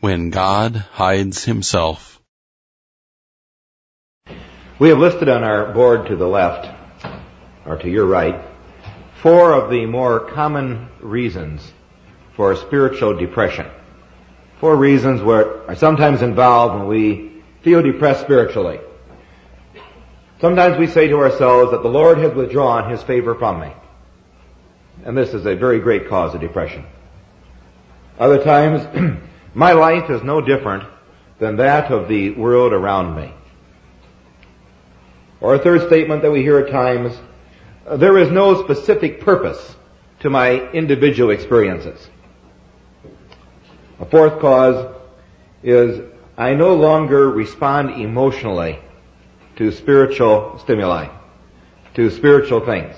When God hides himself. We have listed on our board to the left, or to your right, four of the more common reasons for spiritual depression. Four reasons where are sometimes involved when we feel depressed spiritually. Sometimes we say to ourselves that the Lord has withdrawn His favor from me. And this is a very great cause of depression. Other times, my life is no different than that of the world around me. Or a third statement that we hear at times, there is no specific purpose to my individual experiences. A fourth cause is I no longer respond emotionally to spiritual stimuli, to spiritual things.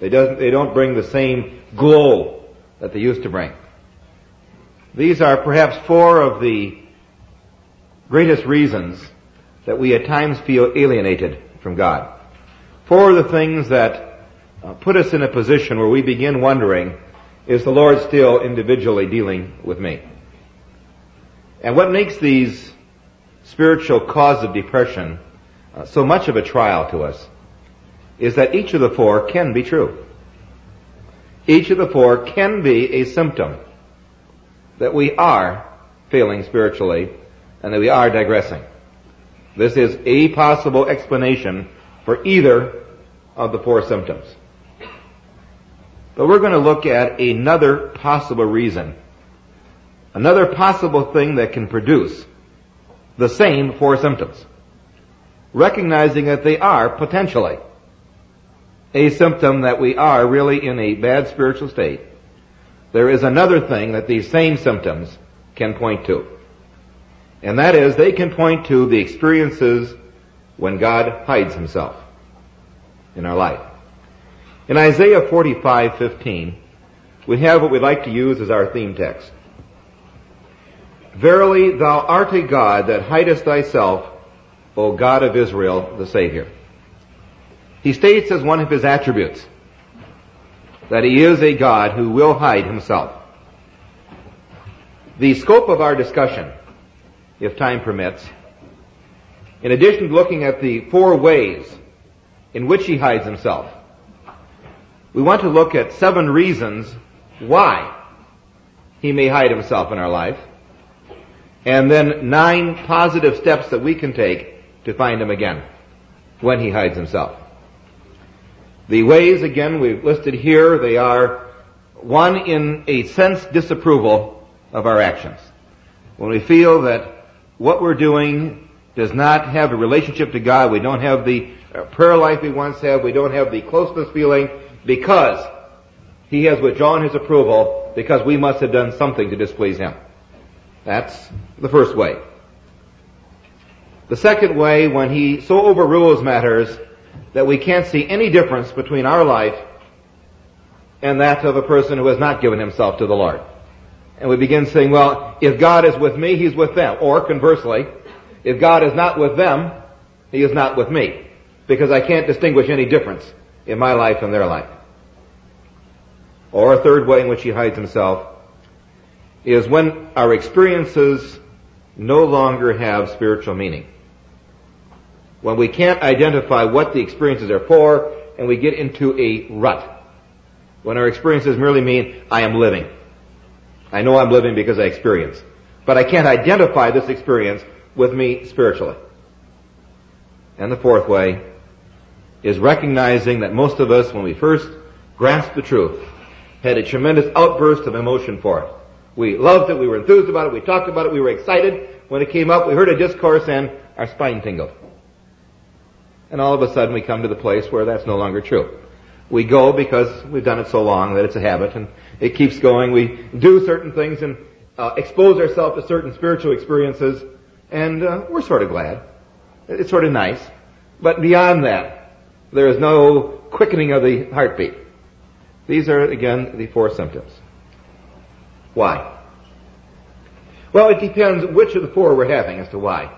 They, doesn't, they don't bring the same glow that they used to bring. These are perhaps four of the greatest reasons that we at times feel alienated from God. Four of the things that uh, put us in a position where we begin wondering, is the Lord still individually dealing with me? And what makes these spiritual cause of depression uh, so much of a trial to us is that each of the four can be true. Each of the four can be a symptom that we are failing spiritually and that we are digressing. This is a possible explanation for either of the four symptoms. But we're going to look at another possible reason, another possible thing that can produce the same four symptoms, recognizing that they are potentially a symptom that we are really in a bad spiritual state. There is another thing that these same symptoms can point to. And that is they can point to the experiences when God hides himself in our life. In Isaiah 45:15, we have what we'd like to use as our theme text. Verily thou art a God that hidest thyself, O God of Israel, the Savior. He states as one of his attributes that he is a God who will hide himself. The scope of our discussion, if time permits, in addition to looking at the four ways in which he hides himself, we want to look at seven reasons why he may hide himself in our life, and then nine positive steps that we can take to find him again when he hides himself. The ways, again, we've listed here, they are one in a sense disapproval of our actions. When we feel that what we're doing does not have a relationship to God, we don't have the uh, prayer life we once had, we don't have the closeness feeling because He has withdrawn His approval because we must have done something to displease Him. That's the first way. The second way, when He so overrules matters that we can't see any difference between our life and that of a person who has not given himself to the Lord. And we begin saying, well, if God is with me, He's with them. Or conversely, if God is not with them, He is not with me. Because I can't distinguish any difference in my life and their life. Or a third way in which He hides Himself is when our experiences no longer have spiritual meaning when we can't identify what the experiences are for, and we get into a rut. When our experiences merely mean, I am living. I know I'm living because I experience. But I can't identify this experience with me spiritually. And the fourth way is recognizing that most of us, when we first grasped the truth, had a tremendous outburst of emotion for it. We loved it, we were enthused about it, we talked about it, we were excited. When it came up, we heard a discourse and our spine tingled. And all of a sudden we come to the place where that's no longer true. We go because we've done it so long that it's a habit and it keeps going. We do certain things and uh, expose ourselves to certain spiritual experiences and uh, we're sort of glad. It's sort of nice. But beyond that, there is no quickening of the heartbeat. These are, again, the four symptoms. Why? Well, it depends which of the four we're having as to why.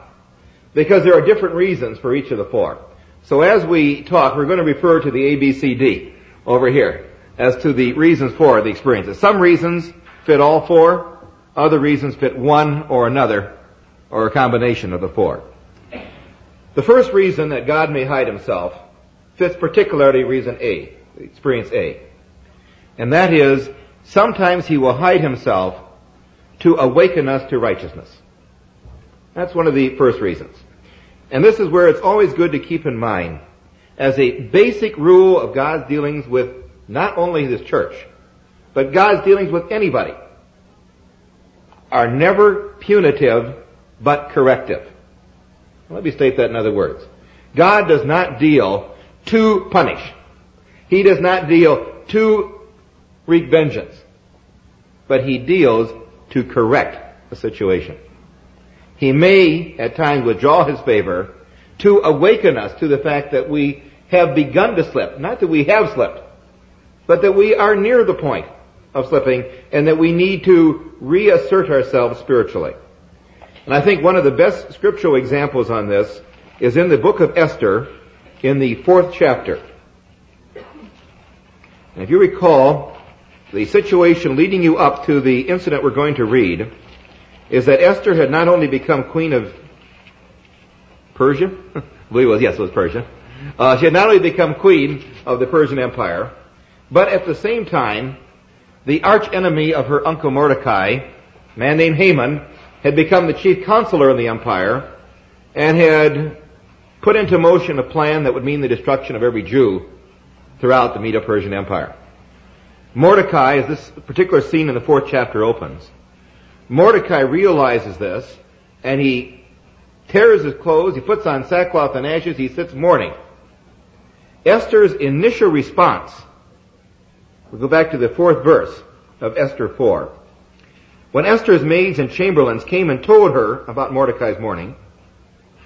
Because there are different reasons for each of the four. So as we talk, we're going to refer to the ABCD over here as to the reasons for the experiences. Some reasons fit all four. Other reasons fit one or another or a combination of the four. The first reason that God may hide himself fits particularly reason A, experience A. And that is, sometimes he will hide himself to awaken us to righteousness. That's one of the first reasons. And this is where it's always good to keep in mind as a basic rule of God's dealings with not only His church, but God's dealings with anybody are never punitive, but corrective. Let me state that in other words. God does not deal to punish. He does not deal to wreak vengeance. But He deals to correct a situation. He may at times withdraw His favor to awaken us to the fact that we have begun to slip. Not that we have slipped, but that we are near the point of slipping and that we need to reassert ourselves spiritually. And I think one of the best scriptural examples on this is in the book of Esther in the fourth chapter. And if you recall, the situation leading you up to the incident we're going to read is that Esther had not only become queen of Persia, I believe it was, yes, it was Persia. Uh, she had not only become queen of the Persian Empire, but at the same time, the arch enemy of her uncle Mordecai, a man named Haman, had become the chief counselor in the empire and had put into motion a plan that would mean the destruction of every Jew throughout the Medo-Persian Empire. Mordecai, as this particular scene in the fourth chapter opens, Mordecai realizes this and he tears his clothes, he puts on sackcloth and ashes, he sits mourning. Esther's initial response We'll go back to the fourth verse of Esther 4. When Esther's maids and chamberlains came and told her about Mordecai's mourning,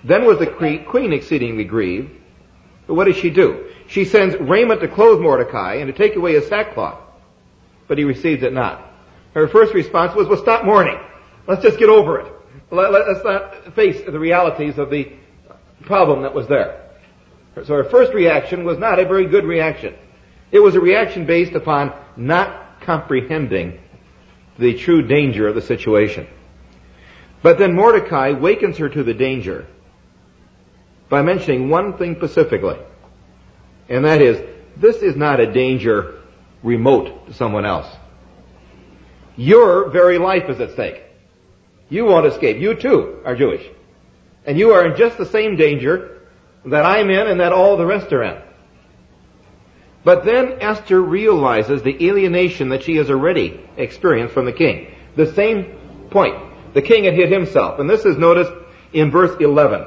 then was the queen exceedingly grieved. But what does she do? She sends raiment to clothe Mordecai and to take away his sackcloth. But he receives it not. Her first response was, well, stop mourning. Let's just get over it. Let, us not face the realities of the problem that was there. So her first reaction was not a very good reaction. It was a reaction based upon not comprehending the true danger of the situation. But then Mordecai wakens her to the danger by mentioning one thing specifically. And that is, this is not a danger remote to someone else. Your very life is at stake. You won't escape. You too are Jewish. And you are in just the same danger that I'm in and that all the rest are in. But then Esther realizes the alienation that she has already experienced from the king. The same point. The king had hit himself. And this is noticed in verse 11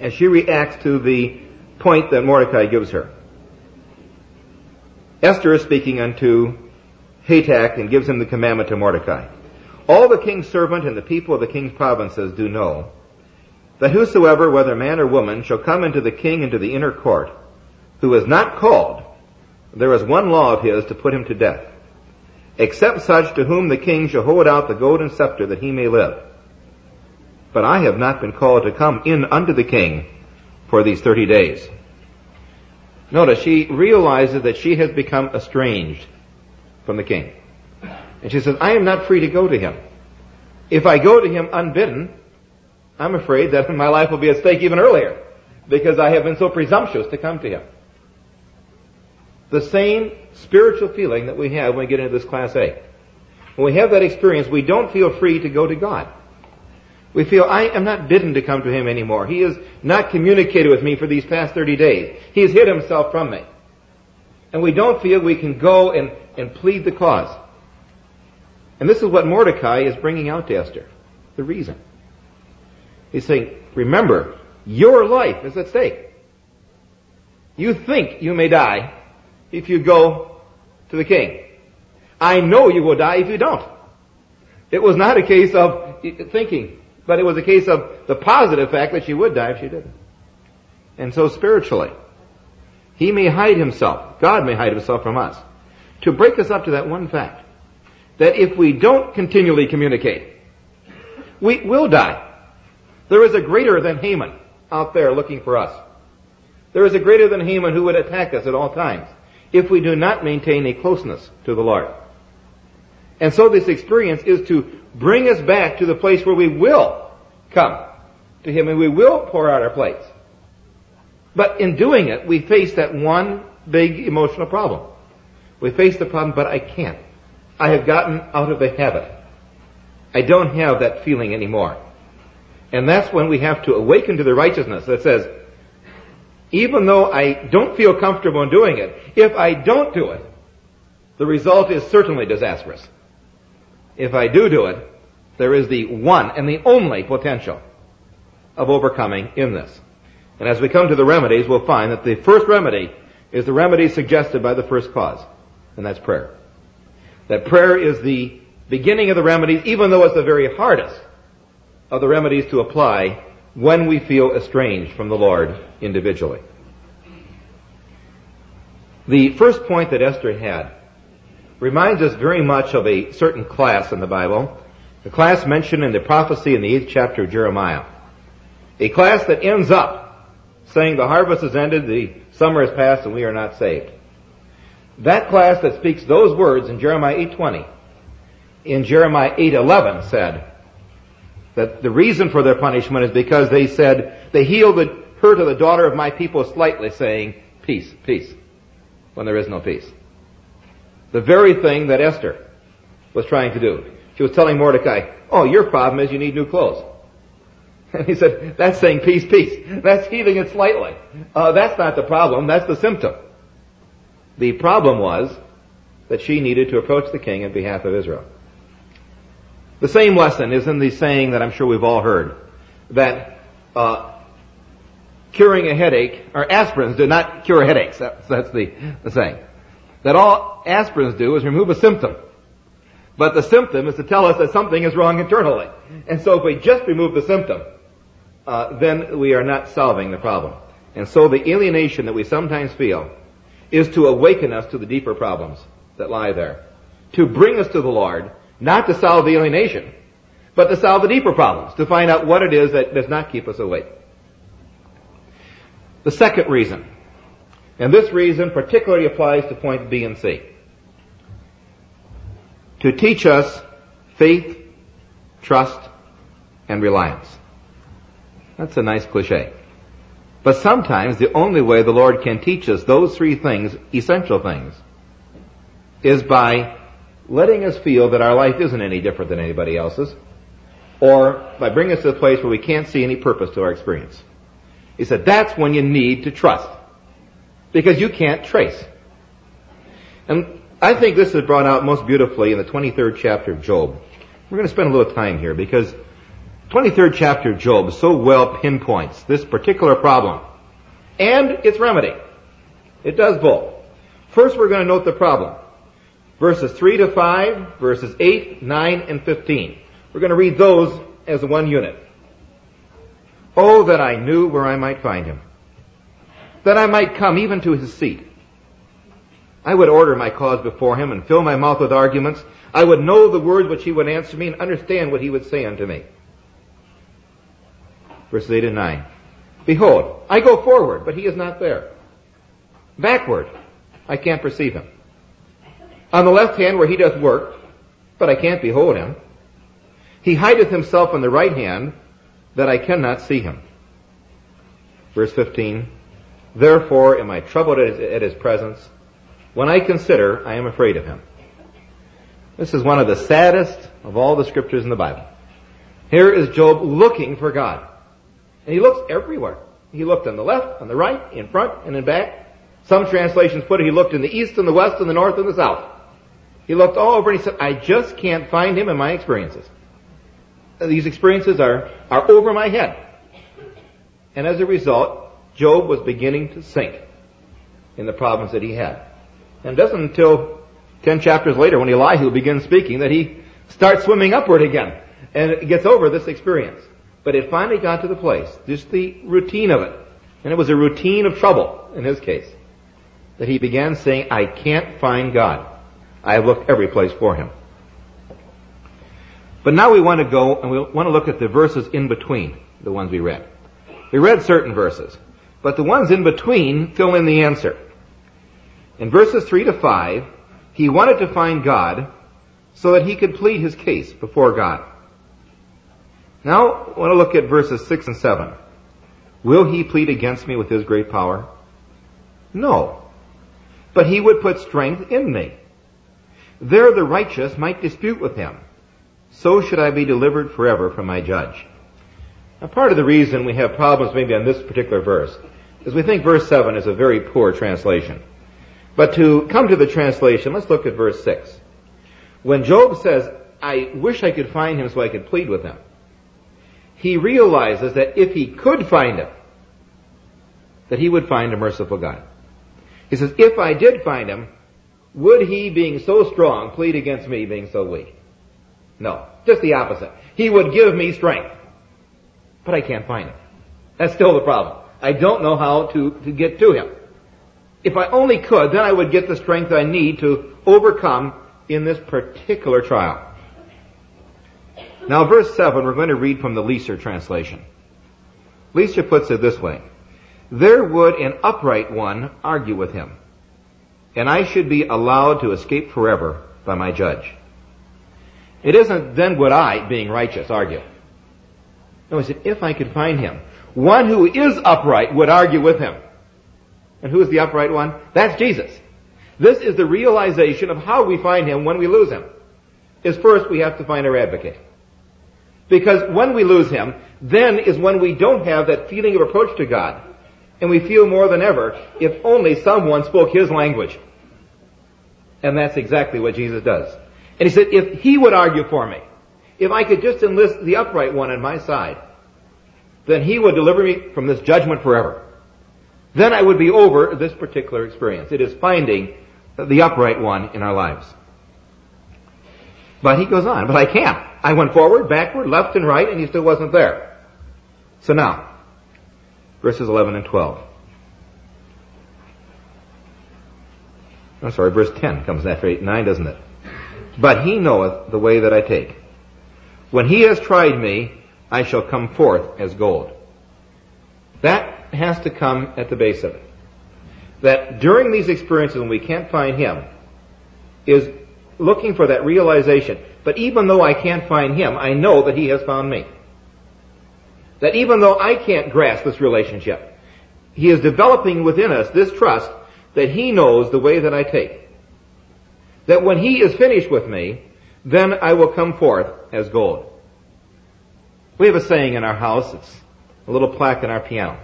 as she reacts to the point that Mordecai gives her. Esther is speaking unto Hatach and gives him the commandment to Mordecai. All the king's servant and the people of the king's provinces do know that whosoever, whether man or woman, shall come into the king into the inner court, who is not called there is one law of his to put him to death, except such to whom the king shall hold out the golden scepter that he may live. But I have not been called to come in unto the king for these thirty days. Notice, she realizes that she has become estranged from the king. And she says, I am not free to go to him. If I go to him unbidden, I'm afraid that my life will be at stake even earlier because I have been so presumptuous to come to him the same spiritual feeling that we have when we get into this class A. When we have that experience, we don't feel free to go to God. We feel, I am not bidden to come to Him anymore. He has not communicated with me for these past 30 days. He has hid Himself from me. And we don't feel we can go and, and plead the cause. And this is what Mordecai is bringing out to Esther. The reason. He's saying, remember, your life is at stake. You think you may die, if you go to the king. I know you will die if you don't. It was not a case of thinking, but it was a case of the positive fact that she would die if she didn't. And so spiritually, he may hide himself, God may hide himself from us, to break us up to that one fact, that if we don't continually communicate, we will die. There is a greater than Haman out there looking for us. There is a greater than Haman who would attack us at all times if we do not maintain a closeness to the Lord. And so this experience is to bring us back to the place where we will come to Him and we will pour out our plates. But in doing it, we face that one big emotional problem. We face the problem, but I can't. I have gotten out of the habit. I don't have that feeling anymore. And that's when we have to awaken to the righteousness that says, even though I don't feel comfortable in doing it, if I don't do it, the result is certainly disastrous. If I do do it, there is the one and the only potential of overcoming in this. And as we come to the remedies, we'll find that the first remedy is the remedy suggested by the first cause, and that's prayer. That prayer is the beginning of the remedies, even though it's the very hardest of the remedies to apply when we feel estranged from the Lord individually. The first point that Esther had reminds us very much of a certain class in the Bible, the class mentioned in the prophecy in the eighth chapter of Jeremiah. A class that ends up saying the harvest has ended, the summer has passed, and we are not saved. That class that speaks those words in Jeremiah 8.20, in Jeremiah 8.11 said that the reason for their punishment is because they said, they healed the hurt of the daughter of my people slightly, saying, peace, peace, when there is no peace. The very thing that Esther was trying to do. She was telling Mordecai, oh, your problem is you need new clothes. And he said, that's saying peace, peace. That's healing it slightly. Uh, that's not the problem, that's the symptom. The problem was that she needed to approach the king in behalf of Israel. The same lesson is in the saying that I'm sure we've all heard, that uh, curing a headache, or aspirins do not cure headaches. That's, that's the, the saying. That all aspirins do is remove a symptom. But the symptom is to tell us that something is wrong internally. And so if we just remove the symptom, uh, then we are not solving the problem. And so the alienation that we sometimes feel is to awaken us to the deeper problems that lie there. To bring us to the Lord, not to solve the alienation, but to solve the deeper problems, to find out what it is that does not keep us awake. The second reason, and this reason particularly applies to points B and C, to teach us faith, trust, and reliance. That's a nice cliche. But sometimes the only way the Lord can teach us those three things, essential things, is by letting us feel that our life isn't any different than anybody else's, or by bringing us to a place where we can't see any purpose to our experience. He said, that's when you need to trust. Because you can't trace. And I think this is brought out most beautifully in the 23rd chapter of Job. We're going to spend a little time here because 23rd chapter of Job so well pinpoints this particular problem and its remedy. It does both. First, we're going to note the problem. Verses 3 to 5, verses 8, 9, and 15. We're going to read those as one unit. Oh, that I knew where I might find him. That I might come even to his seat. I would order my cause before him and fill my mouth with arguments. I would know the words which he would answer me and understand what he would say unto me verses 8 and 9. Behold, I go forward, but he is not there. Backward, I can't perceive him. On the left hand where he doth work, but I can't behold him. He hideth himself on the right hand, that I cannot see him. Verse 15. Therefore am I troubled at his presence. When I consider, I am afraid of him. This is one of the saddest of all the scriptures in the Bible. Here is Job looking for God. And he looks everywhere. He looked on the left, on the right, in front, and in back. Some translations put it, he looked in the east and the west and the north and the south. He looked all over and he said, I just can't find him in my experiences. These experiences are, are over my head. And as a result, Job was beginning to sink in the problems that he had. And it doesn't until ten chapters later when Elihu begins speaking that he starts swimming upward again and gets over this experience. But it finally got to the place, just the routine of it. And it was a routine of trouble in his case. That he began saying, I can't find God. I have looked every place for him. But now we want to go and we want to look at the verses in between the ones we read. We read certain verses, but the ones in between fill in the answer. In verses 3 to 5, he wanted to find God so that he could plead his case before God. Now, I want to look at verses 6 and 7. Will he plead against me with his great power? No. But he would put strength in me. There the righteous might dispute with him. So should I be delivered forever from my judge. Now part of the reason we have problems maybe on this particular verse is we think verse 7 is a very poor translation. But to come to the translation, let's look at verse 6. When Job says, I wish I could find him so I could plead with him, he realizes that if he could find him, that he would find a merciful God. He says, if I did find him, would he, being so strong, plead against me being so weak? No. Just the opposite. He would give me strength. But I can't find him. That's still the problem. I don't know how to, to get to him. If I only could, then I would get the strength I need to overcome in this particular trial. Now verse 7, we're going to read from the Leeser translation. Leeser puts it this way. There would an upright one argue with him, and I should be allowed to escape forever by my judge. It isn't then would I, being righteous, argue. No, he said, if I could find him. One who is upright would argue with him. And who is the upright one? That's Jesus. This is the realization of how we find him when we lose him. Is first we have to find our advocate. Because when we lose him, then is when we don't have that feeling of approach to God. And we feel more than ever, if only someone spoke his language. And that's exactly what Jesus does. And he said, if he would argue for me, if I could just enlist the upright one on my side, then he would deliver me from this judgment forever. Then I would be over this particular experience. It is finding the upright one in our lives. But he goes on, but I can't. I went forward, backward, left and right, and he still wasn't there. So now, verses 11 and 12. I'm sorry, verse 10 comes after 8 and 9, doesn't it? But he knoweth the way that I take. When he has tried me, I shall come forth as gold. That has to come at the base of it. That during these experiences when we can't find him, is looking for that realization. But even though I can't find him, I know that he has found me. That even though I can't grasp this relationship, he is developing within us this trust that he knows the way that I take. That when he is finished with me, then I will come forth as gold. We have a saying in our house, it's a little plaque in our piano.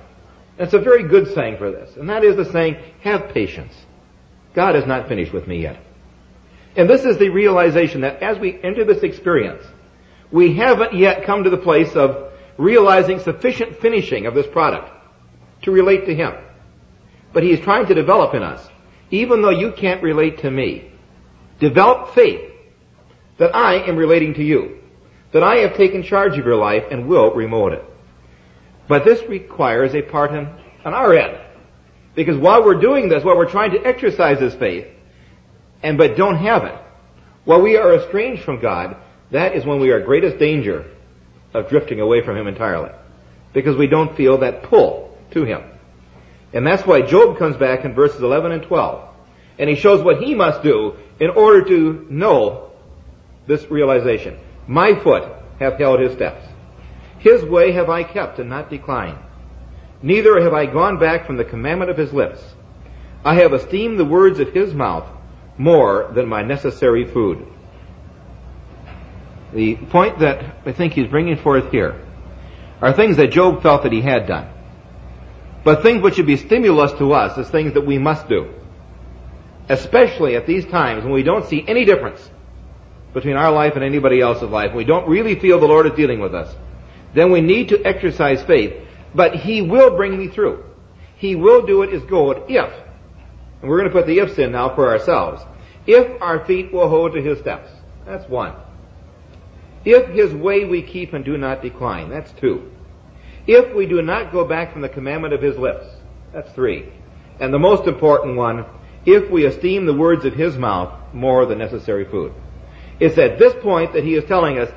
It's a very good saying for this, and that is the saying, have patience. God is not finished with me yet. And this is the realization that as we enter this experience, we haven't yet come to the place of realizing sufficient finishing of this product to relate to Him. But He is trying to develop in us, even though you can't relate to me, develop faith that I am relating to you, that I have taken charge of your life and will remote it. But this requires a part on, our end. Because while we're doing this, while we're trying to exercise this faith, and but don't have it, while we are estranged from God, that is when we are greatest danger of drifting away from Him entirely. Because we don't feel that pull to Him. And that's why Job comes back in verses 11 and 12. And he shows what he must do in order to know this realization. My foot hath held his steps. His way have I kept and not declined. Neither have I gone back from the commandment of his lips. I have esteemed the words of his mouth more than my necessary food. The point that I think he's bringing forth here are things that Job felt that he had done. But things which should be stimulus to us as things that we must do. Especially at these times when we don't see any difference between our life and anybody else's life. We don't really feel the Lord is dealing with us. Then we need to exercise faith. But He will bring me through. He will do it as good if, and we're going to put the ifs in now for ourselves, if our feet will hold to His steps. That's one. If His way we keep and do not decline. That's two. If we do not go back from the commandment of His lips. That's three. And the most important one, if we esteem the words of His mouth more than necessary food. It's at this point that he is telling us,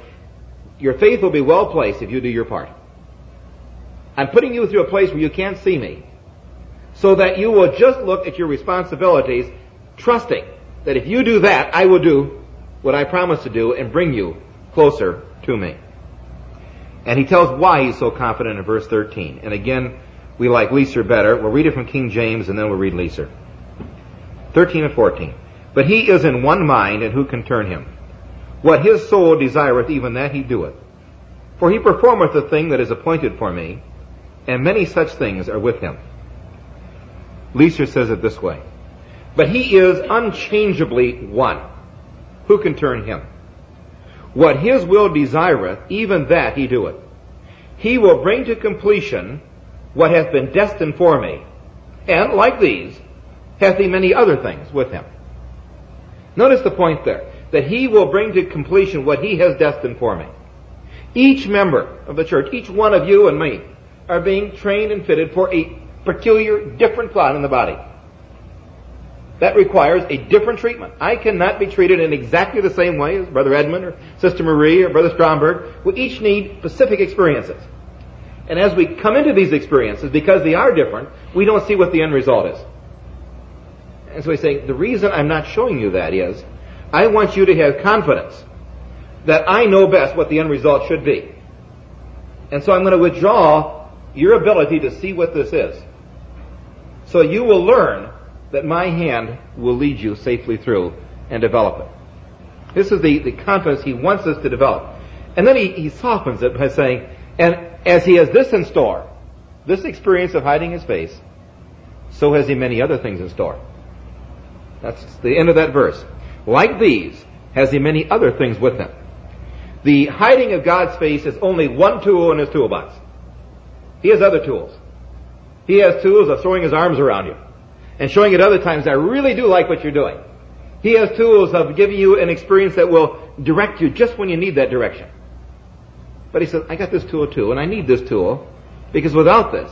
your faith will be well placed if you do your part. I'm putting you through a place where you can't see me, so that you will just look at your responsibilities, trusting that if you do that, I will do what I promised to do and bring you closer to me. And he tells why he's so confident in verse 13. And again, we like Leeser better. We'll read it from King James and then we'll read Leeser. 13 and 14. But he is in one mind, and who can turn him? What his soul desireth, even that he doeth. For he performeth the thing that is appointed for me, and many such things are with him. Leeser says it this way. But he is unchangeably one. Who can turn him? What his will desireth, even that he doeth. He will bring to completion what hath been destined for me. And, like these, hath he many other things with him. Notice the point there, that he will bring to completion what he has destined for me. Each member of the church, each one of you and me, are being trained and fitted for a peculiar, different plot in the body. That requires a different treatment. I cannot be treated in exactly the same way as Brother Edmund or Sister Marie or Brother Stromberg. We each need specific experiences. And as we come into these experiences, because they are different, we don't see what the end result is. And so he's saying, the reason I'm not showing you that is, I want you to have confidence that I know best what the end result should be. And so I'm going to withdraw your ability to see what this is. So you will learn that my hand will lead you safely through and develop it. This is the, the confidence he wants us to develop. And then he, he softens it by saying, and as he has this in store, this experience of hiding his face, so has he many other things in store. That's the end of that verse. Like these, has he many other things with him. The hiding of God's face is only one tool in his toolbox. He has other tools. He has tools of throwing his arms around you and showing at other times, that I really do like what you're doing. He has tools of giving you an experience that will direct you just when you need that direction. But he says, I got this tool too, and I need this tool because without this,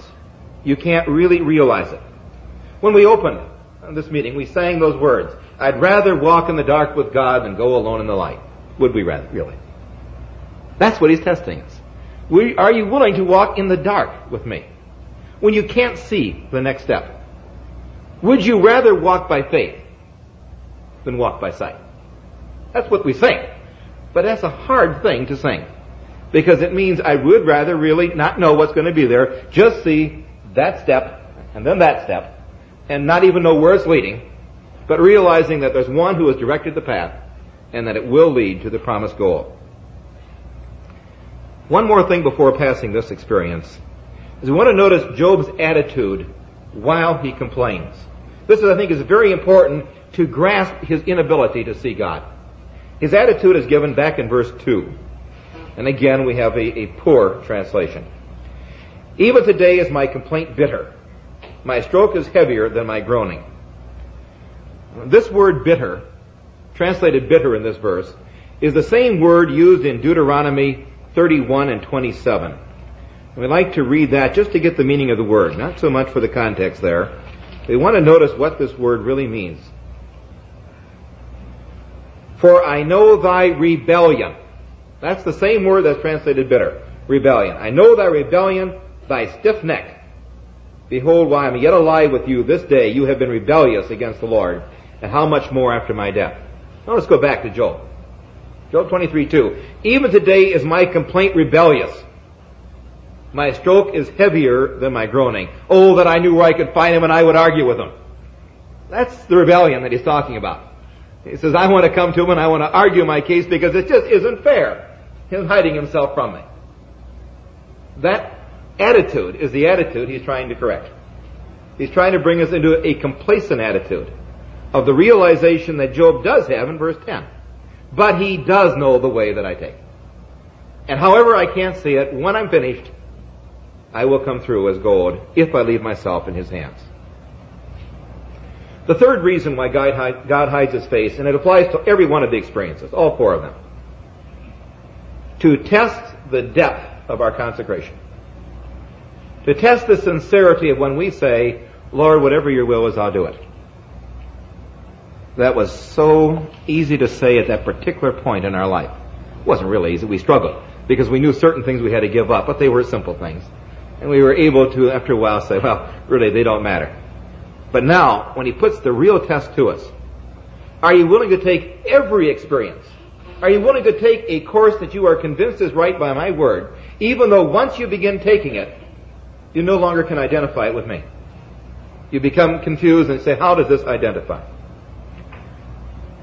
you can't really realize it. When we opened this meeting, we sang those words. I'd rather walk in the dark with God than go alone in the light. Would we rather, really? That's what he's testing us. We, are you willing to walk in the dark with me? When you can't see the next step. Would you rather walk by faith than walk by sight? That's what we sing. But that's a hard thing to sing. Because it means I would rather really not know what's going to be there, just see that step and then that step and not even know where it's leading, but realizing that there's one who has directed the path and that it will lead to the promised goal. One more thing before passing this experience is we want to notice Job's attitude while he complains. This, is, I think, is very important to grasp his inability to see God. His attitude is given back in verse 2. And again, we have a, a poor translation. Even today is my complaint bitter. My stroke is heavier than my groaning. This word bitter, translated bitter in this verse, is the same word used in Deuteronomy 31 and 27. We'd like to read that just to get the meaning of the word, not so much for the context there. We want to notice what this word really means. For I know thy rebellion. That's the same word that's translated bitter. Rebellion. I know thy rebellion, thy stiff neck. Behold, while I am yet alive with you this day, you have been rebellious against the Lord, and how much more after my death? Now let's go back to Job. Job 23, 2. Even today is my complaint rebellious. My stroke is heavier than my groaning. Oh, that I knew where I could find him and I would argue with him. That's the rebellion that he's talking about. He says, I want to come to him and I want to argue my case because it just isn't fair. Him hiding himself from me. That attitude is the attitude he's trying to correct. He's trying to bring us into a complacent attitude of the realization that Job does have in verse 10. But he does know the way that I take. And however I can't see it, when I'm finished, I will come through as gold if I leave myself in his hands. The third reason why God, hides his face, and it applies to every one of the experiences, all four of them, to test the depth of our consecration to test the sincerity of when we say, Lord, whatever your will is, I'll do it. That was so easy to say at that particular point in our life. It wasn't really easy. We struggled because we knew certain things we had to give up, but they were simple things. And we were able to, after a while, say, well, really, they don't matter. But now, when he puts the real test to us, are you willing to take every experience Are you willing to take a course that you are convinced is right by my word, even though once you begin taking it, you no longer can identify it with me? You become confused and say, how does this identify?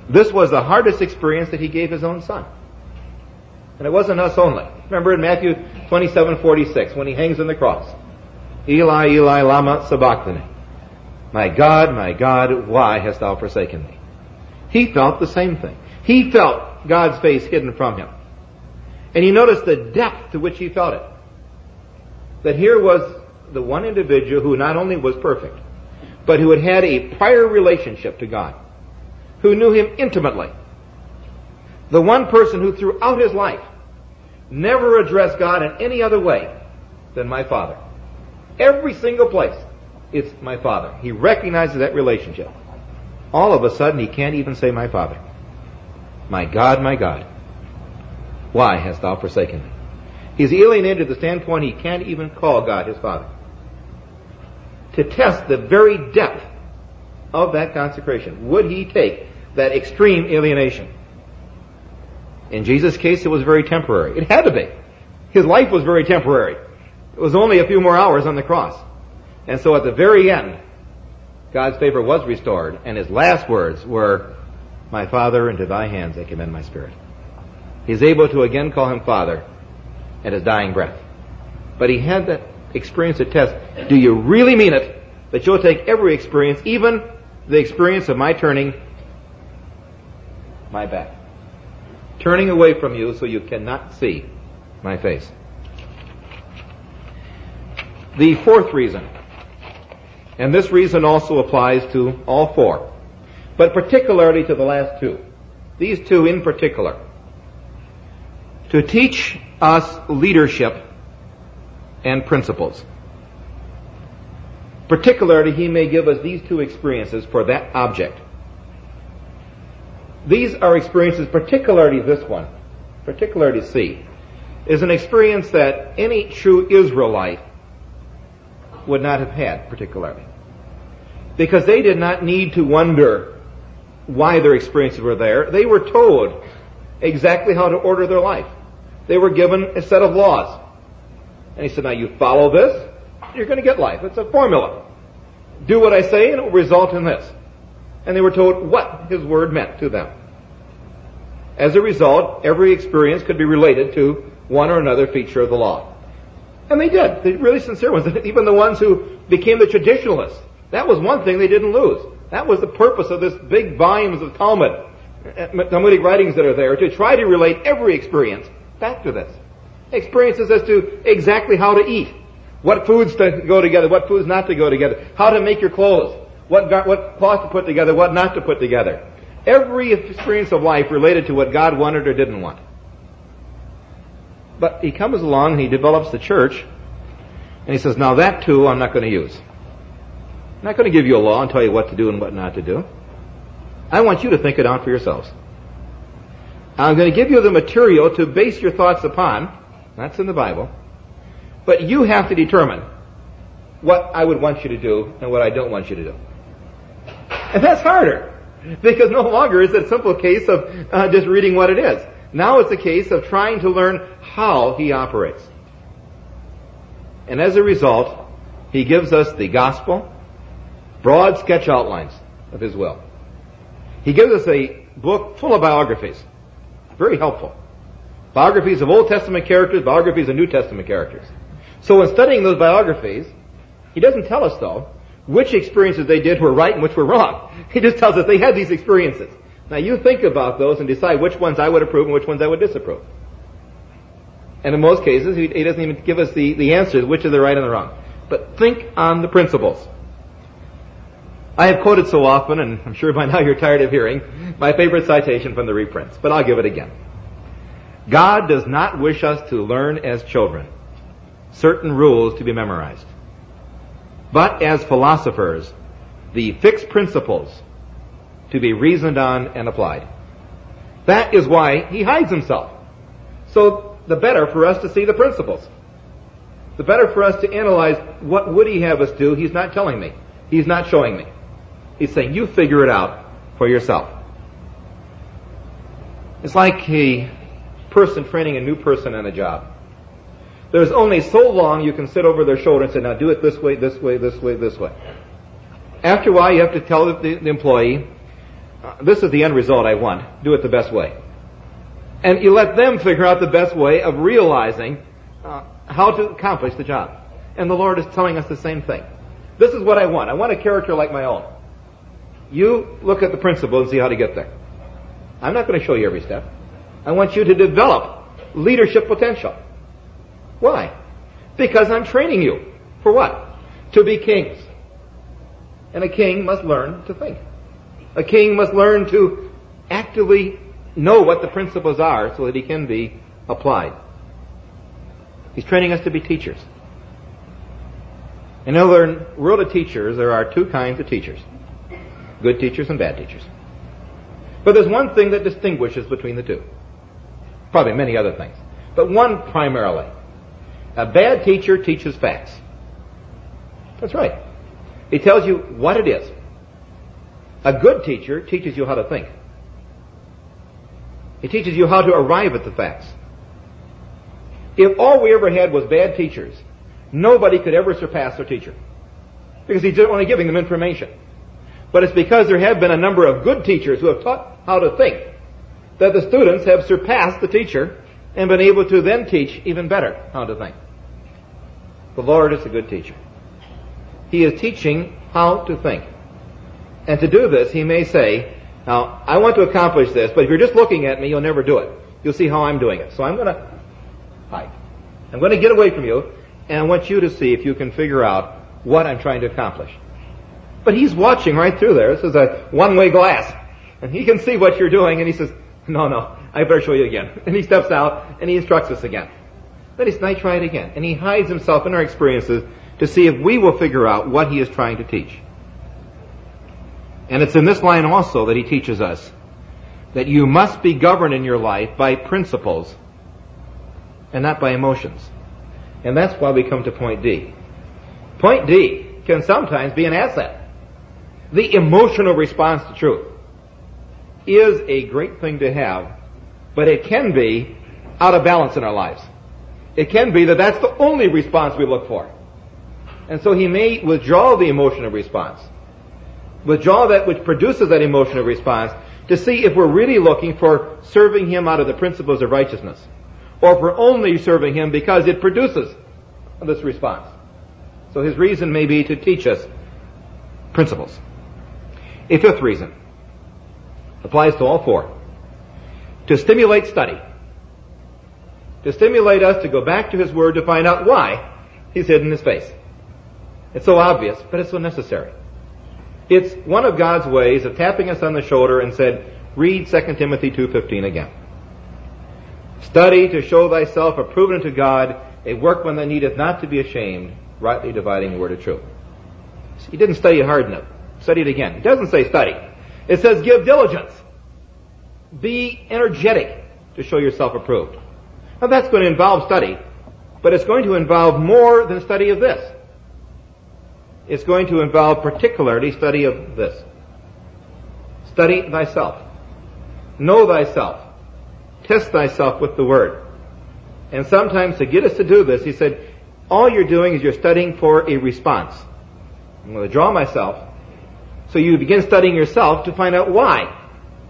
This was the hardest experience that he gave his own son. And it wasn't us only. Remember in Matthew 27, 46, when he hangs on the cross. Eli, Eli, lama sabachthani. My God, my God, why hast thou forsaken me? He felt the same thing. He felt God's face hidden from him. And you notice the depth to which he felt it. That here was the one individual who not only was perfect, but who had had a prior relationship to God, who knew him intimately. The one person who throughout his life never addressed God in any other way than my Father. Every single place, it's my Father. He recognizes that relationship. All of a sudden, he can't even say my Father. My God, my God, why hast thou forsaken me? He's alienated to the standpoint he can't even call God his Father. To test the very depth of that consecration, would he take that extreme alienation? In Jesus' case, it was very temporary. It had to be. His life was very temporary. It was only a few more hours on the cross. And so at the very end, God's favor was restored, and his last words were, My Father, into thy hands I commend my spirit. He's able to again call him Father at his dying breath. But he had that experience to test. Do you really mean it that you'll take every experience, even the experience of my turning my back? Turning away from you so you cannot see my face. The fourth reason, and this reason also applies to all four, but particularly to the last two. These two in particular. To teach us leadership and principles. Particularly, he may give us these two experiences for that object. These are experiences, particularly this one, particularly C, is an experience that any true Israelite would not have had particularly. Because they did not need to wonder why their experiences were there. They were told exactly how to order their life. They were given a set of laws. And he said, now you follow this, you're going to get life. It's a formula. Do what I say and it will result in this. And they were told what his word meant to them. As a result, every experience could be related to one or another feature of the law. And they did. The really sincere ones. Even the ones who became the traditionalists. That was one thing they didn't lose. That was the purpose of this big volumes of Talmud, uh, Talmudic writings that are there, to try to relate every experience back to this. Experiences as to exactly how to eat, what foods to go together, what foods not to go together, how to make your clothes, what, what cloth to put together, what not to put together. Every experience of life related to what God wanted or didn't want. But he comes along and he develops the church, and he says, now that too I'm not going to use. I'm not going to give you a law and tell you what to do and what not to do. I want you to think it out for yourselves. I'm going to give you the material to base your thoughts upon. That's in the Bible. But you have to determine what I would want you to do and what I don't want you to do. And that's harder. Because no longer is it a simple case of uh, just reading what it is. Now it's a case of trying to learn how he operates. And as a result, he gives us the gospel, broad sketch outlines of his will. He gives us a book full of biographies. Very helpful. Biographies of Old Testament characters, biographies of New Testament characters. So in studying those biographies, he doesn't tell us though which experiences they did were right and which were wrong. He just tells us they had these experiences. Now you think about those and decide which ones I would approve and which ones I would disapprove. And in most cases, he, doesn't even give us the, the answers, which are the right and the wrong. But think on the principles. I have quoted so often, and I'm sure by now you're tired of hearing, my favorite citation from the reprints, but I'll give it again. God does not wish us to learn as children certain rules to be memorized, but as philosophers, the fixed principles to be reasoned on and applied. That is why he hides himself. So the better for us to see the principles. The better for us to analyze what would he have us do. He's not telling me. He's not showing me. He's saying, you figure it out for yourself. It's like a person training a new person on a job. There's only so long you can sit over their shoulder and say, now do it this way, this way, this way, this way. After a while, you have to tell the, the employee, uh, this is the end result I want. Do it the best way. And you let them figure out the best way of realizing uh, how to accomplish the job. And the Lord is telling us the same thing. This is what I want. I want a character like my own. You look at the principle and see how to get there. I'm not going to show you every step. I want you to develop leadership potential. Why? Because I'm training you. For what? To be kings. And a king must learn to think. A king must learn to actively know what the principles are so that he can be applied. He's training us to be teachers. In the world of teachers, there are two kinds of teachers. Good teachers and bad teachers. But there's one thing that distinguishes between the two. Probably many other things. But one primarily. A bad teacher teaches facts. That's right. He tells you what it is. A good teacher teaches you how to think. He teaches you how to arrive at the facts. If all we ever had was bad teachers, nobody could ever surpass their teacher. Because he's only giving them information. But it's because there have been a number of good teachers who have taught how to think that the students have surpassed the teacher and been able to then teach even better how to think. The Lord is a good teacher. He is teaching how to think. And to do this, he may say, now, I want to accomplish this, but if you're just looking at me, you'll never do it. You'll see how I'm doing it. So I'm going to hide. I'm going to get away from you, and I want you to see if you can figure out what I'm trying to accomplish. But he's watching right through there. This is a one-way glass. And he can see what you're doing, and he says, no, no, I better show you again. And he steps out, and he instructs us again. Then he I try it again. And he hides himself in our experiences to see if we will figure out what he is trying to teach. And it's in this line also that he teaches us that you must be governed in your life by principles and not by emotions. And that's why we come to point D. Point D can sometimes be an asset. The emotional response to truth is a great thing to have, but it can be out of balance in our lives. It can be that that's the only response we look for. And so he may withdraw the emotional response withdraw that which produces that emotional response to see if we're really looking for serving Him out of the principles of righteousness, or if we're only serving Him because it produces this response. So His reason may be to teach us principles. A fifth reason applies to all four. To stimulate study. To stimulate us to go back to His Word to find out why He's hidden His face. It's so obvious, but it's so necessary. It's one of God's ways of tapping us on the shoulder and said, read 2 Timothy 2.15 again. Study to show thyself approved unto God, a workman that needeth not to be ashamed, rightly dividing the word of truth. He didn't study hard enough. Study it again. It doesn't say study. It says give diligence. Be energetic to show yourself approved. Now that's going to involve study, but it's going to involve more than study of this. It's going to involve particularly study of this. Study thyself. Know thyself. Test thyself with the word. And sometimes to get us to do this, he said, all you're doing is you're studying for a response. I'm going to withdraw myself. So you begin studying yourself to find out why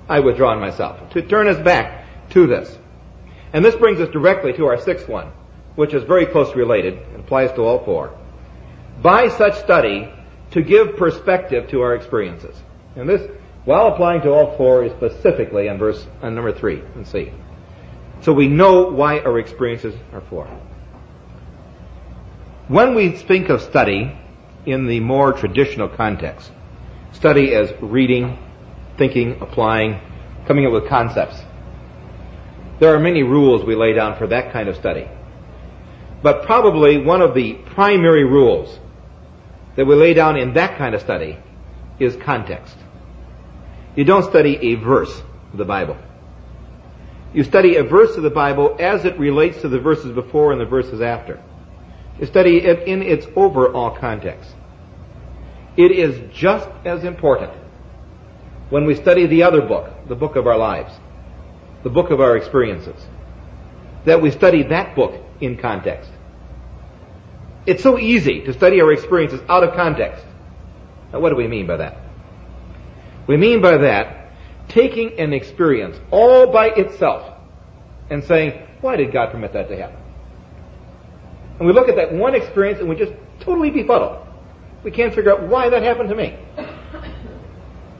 I withdraw myself. To turn us back to this. And this brings us directly to our sixth one, which is very closely related and applies to all four by such study to give perspective to our experiences. And this, while applying to all four, is specifically on verse on number three and C. So we know why our experiences are for. When we think of study in the more traditional context, study as reading, thinking, applying, coming up with concepts. There are many rules we lay down for that kind of study. But probably one of the primary rules that we lay down in that kind of study is context. You don't study a verse of the Bible. You study a verse of the Bible as it relates to the verses before and the verses after. You study it in its overall context. It is just as important when we study the other book, the book of our lives. The book of our experiences, that we study that book in context. It's so easy to study our experiences out of context. Now, what do we mean by that? We mean by that taking an experience all by itself and saying, why did God permit that to happen? And we look at that one experience and we just totally befuddled. We can't figure out why that happened to me.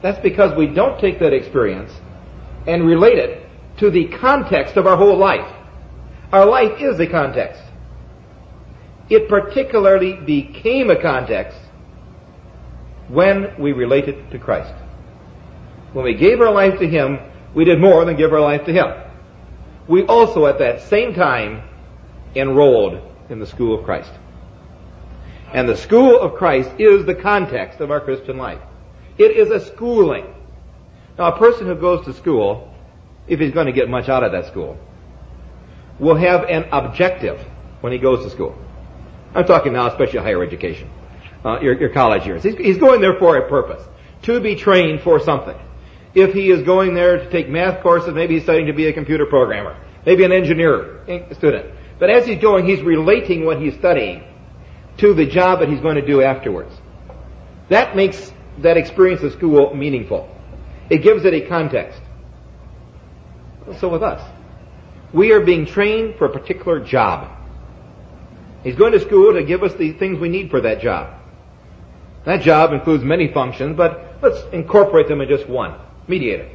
That's because we don't take that experience and relate it to the context of our whole life. Our life is the context. It particularly became a context when we related to Christ. When we gave our life to Him, we did more than give our life to Him. We also at that same time enrolled in the school of Christ. And the school of Christ is the context of our Christian life. It is a schooling. Now a person who goes to school, if he's going to get much out of that school, will have an objective when he goes to school. I'm talking now especially higher education, uh, your, your, college years. He's, he's going there for a purpose, to be trained for something. If he is going there to take math courses, maybe he's studying to be a computer programmer, maybe an engineer student. But as he's going, he's relating what he's studying to the job that he's going to do afterwards. That makes that experience of school meaningful. It gives it a context. So with us. We are being trained for a particular job. He's going to school to give us the things we need for that job. That job includes many functions, but let's incorporate them in just one. Mediator.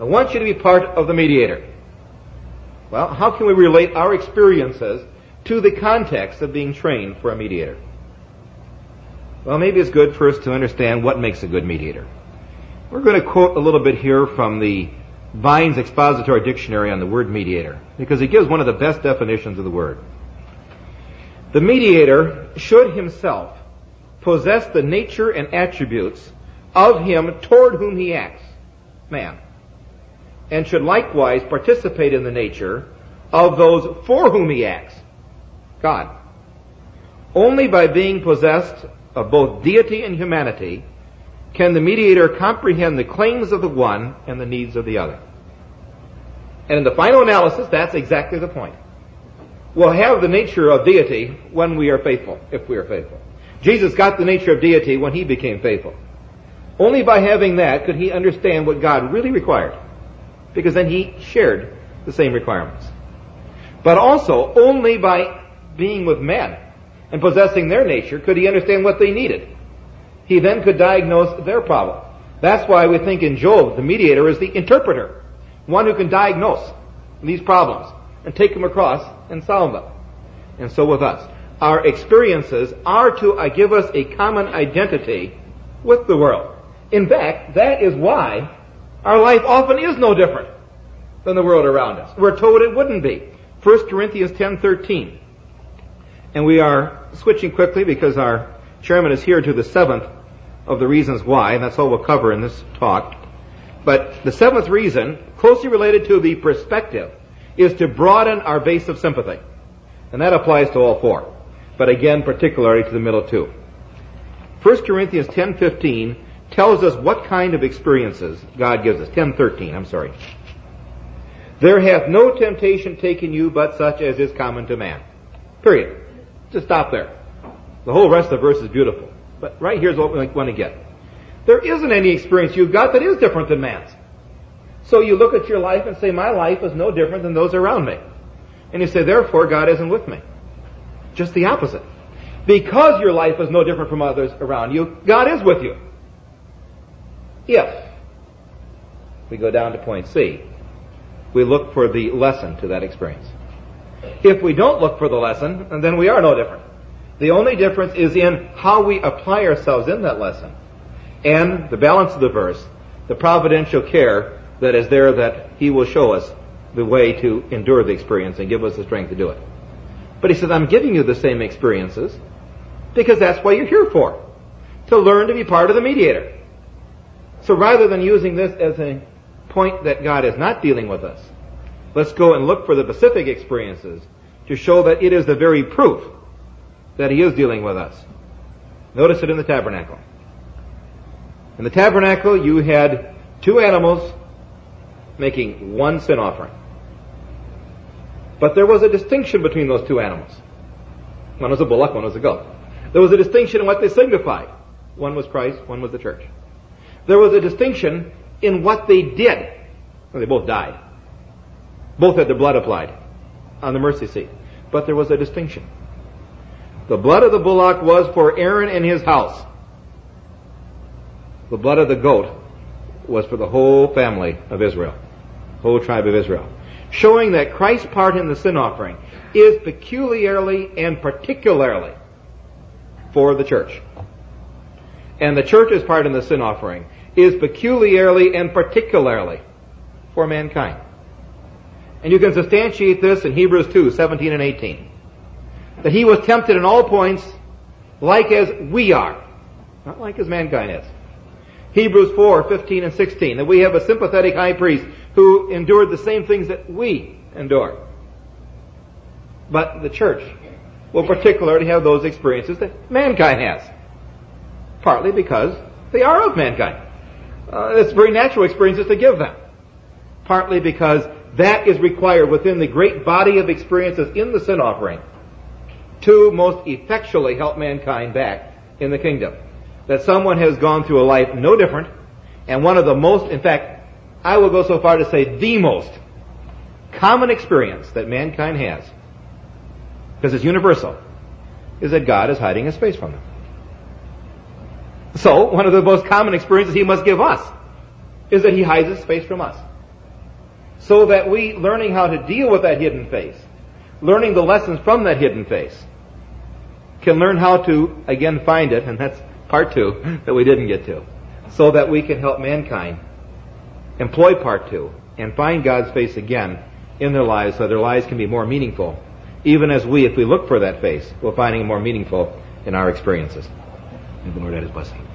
I want you to be part of the mediator. Well, how can we relate our experiences to the context of being trained for a mediator? Well, maybe it's good for us to understand what makes a good mediator. We're going to quote a little bit here from the Vine's Expository Dictionary on the word mediator, because it gives one of the best definitions of the word. The mediator should himself possess the nature and attributes of him toward whom he acts, man, and should likewise participate in the nature of those for whom he acts, God. Only by being possessed of both deity and humanity can the mediator comprehend the claims of the one and the needs of the other. And in the final analysis, that's exactly the point We'll have the nature of deity when we are faithful, if we are faithful. Jesus got the nature of deity when he became faithful. Only by having that could he understand what God really required, because then he shared the same requirements. But also, only by being with men and possessing their nature could he understand what they needed. He then could diagnose their problem. That's why we think in Job, the mediator is the interpreter, one who can diagnose these problems and take them across and solve them. And so with us. Our experiences are to uh, give us a common identity with the world. In fact, that is why our life often is no different than the world around us. We're told it wouldn't be. 1 Corinthians 10:13. And we are switching quickly because our chairman is here to the seventh of the reasons why, and that's all we'll cover in this talk. But the seventh reason, closely related to the perspective is to broaden our base of sympathy. And that applies to all four. But again, particularly to the middle two. 1 Corinthians 10:15 tells us what kind of experiences God gives us. 10:13, I'm sorry. There hath no temptation taken you but such as is common to man. Period. Just stop there. The whole rest of the verse is beautiful. But right here's what we want to get. There isn't any experience you've got that is different than man's. So you look at your life and say, my life is no different than those around me. And you say, therefore God isn't with me. Just the opposite. Because your life is no different from others around you, God is with you. If we go down to point C, we look for the lesson to that experience. If we don't look for the lesson, then we are no different. The only difference is in how we apply ourselves in that lesson. And the balance of the verse, the providential care that is there that He will show us the way to endure the experience and give us the strength to do it. But He says, I'm giving you the same experiences because that's what you're here for. To learn to be part of the mediator. So rather than using this as a point that God is not dealing with us, let's go and look for the specific experiences to show that it is the very proof that He is dealing with us. Notice it in the tabernacle. In the tabernacle, you had two animals making one sin offering. But there was a distinction between those two animals. One was a bullock, one was a goat. There was a distinction in what they signified. One was Christ, one was the church. There was a distinction in what they did. Well, they both died. Both had their blood applied on the mercy seat. But there was a distinction. The blood of the bullock was for Aaron and his house. The blood of the goat was for the whole family of Israel, whole tribe of Israel. Showing that Christ's part in the sin offering is peculiarly and particularly for the church. And the church's part in the sin offering is peculiarly and particularly for mankind. And you can substantiate this in Hebrews 2, 17 and 18. That he was tempted in all points like as we are. Not like as mankind is. Hebrews 4, 15 and 16. That we have a sympathetic high priest who endured the same things that we endure. But the church will particularly have those experiences that mankind has. Partly because they are of mankind. Uh, it's very natural experiences to give them. Partly because that is required within the great body of experiences in the sin offering to most effectually help mankind back in the kingdom. That someone has gone through a life no different, and one of the most, in fact, I will go so far to say the most common experience that mankind has, because it's universal, is that God is hiding his face from them. So, one of the most common experiences he must give us is that he hides his face from us so that we, learning how to deal with that hidden face, learning the lessons from that hidden face, can learn how to, again, find it, and that's part two that we didn't get to, so that we can help mankind employ part two and find God's face again in their lives so their lives can be more meaningful, even as we, if we look for that face, we're finding it more meaningful in our experiences. May the Lord add his blessing.